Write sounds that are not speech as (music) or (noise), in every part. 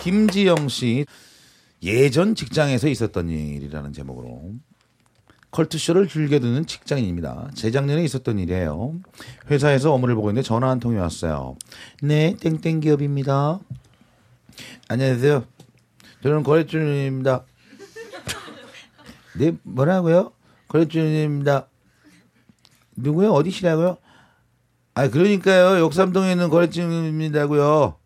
김지영 씨 예전 직장에서 있었던 일이라는 제목으로 컬투쇼를 즐겨 듣는 직장인입니다. 재작년에 있었던 일이에요. 회사에서 업무를 보고 있는데 전화 한 통이 왔어요. 네, 땡땡 기업입니다. 안녕하세요. 저는 거래주입니다. 네, 뭐라고요? 거래주입니다. 누구요? 어디시라고요? 아, 그러니까요. 역삼동에 있는 거래주입니다고요.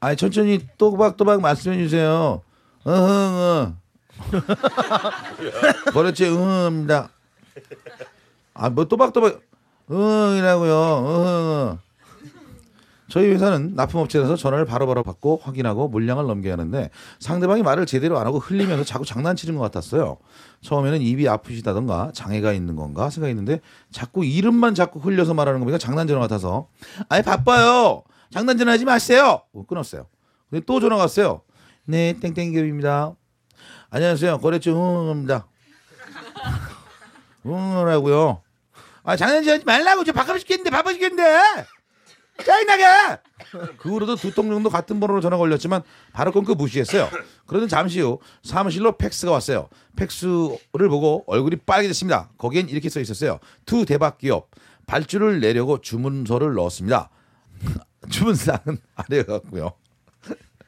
아, 천천히 또박또박 말씀해 주세요. 어흥, (laughs) 거래처 응입니다. 아, 뭐 또박또박 응이라고요. 어흥. 저희 회사는 납품업체라서 전화를 바로 바로 받고 확인하고 물량을 넘겨야 하는데 상대방이 말을 제대로 안 하고 흘리면서 자꾸 장난치는 것 같았어요. 처음에는 입이 아프시다던가 장애가 있는 건가 생각했는데 자꾸 이름만 자꾸 흘려서 말하는 거 보니까 장난 전화 같아서 아니 바빠요. 장난 전화하지 마세요. 하고 끊었어요. 근데 또 전화 왔어요. 네, 땡땡기업입니다. 안녕하세요. 거래처 응입니다. (laughs) 응하고요. 아 장난치지 말라고 저 바빠 죽겠는데 바빠 죽겠는데 짜증나게 그 후로도 두 통 정도 같은 번호로 전화 걸렸지만 바로 끊고 무시했어요 그러던 잠시 후 사무실로 팩스가 왔어요 팩스를 보고 얼굴이 빨개졌습니다 거기엔 이렇게 써 있었어요 투 대박 기업 발주를 내려고 주문서를 넣었습니다 주문사항은 (laughs) 안 해갖고요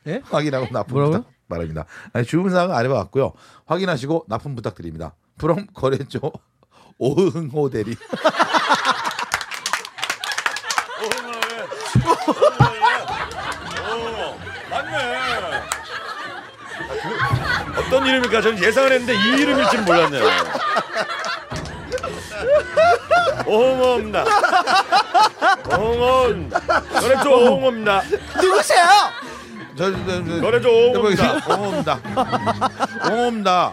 예? (laughs) 확인하고 납품 뭐라고요? 부탁 바랍니다 아니, 주문사항은 안 해봤고요 확인하시고 납품 부탁드립니다 그럼 거래처 (laughs) 오흥호 대리. 어떤 이름일까? 저는 예상을 했는데 이 이름일 줄 몰랐네요. 오홍어입니다. 오홍어. 너네 좀 오홍어입니다. 누구세요? 저, 저, 저, 너네 좀 오홍어입니다. 옹호입니다. 옹호입니다.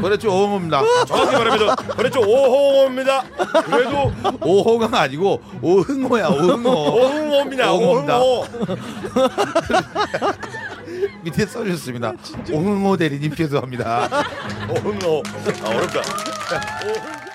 거래처 옹호입니다. 정확히 말하면 너네 좀 오홍어입니다. 그래도 오호가 아니고 오흥호야 오흥호. 오홍어입니다. 오홍어. (laughs) 밑에 써주셨습니다. 오흥호 대리님 죄송합니다. 오홍어. 아 어렵다. 오홍.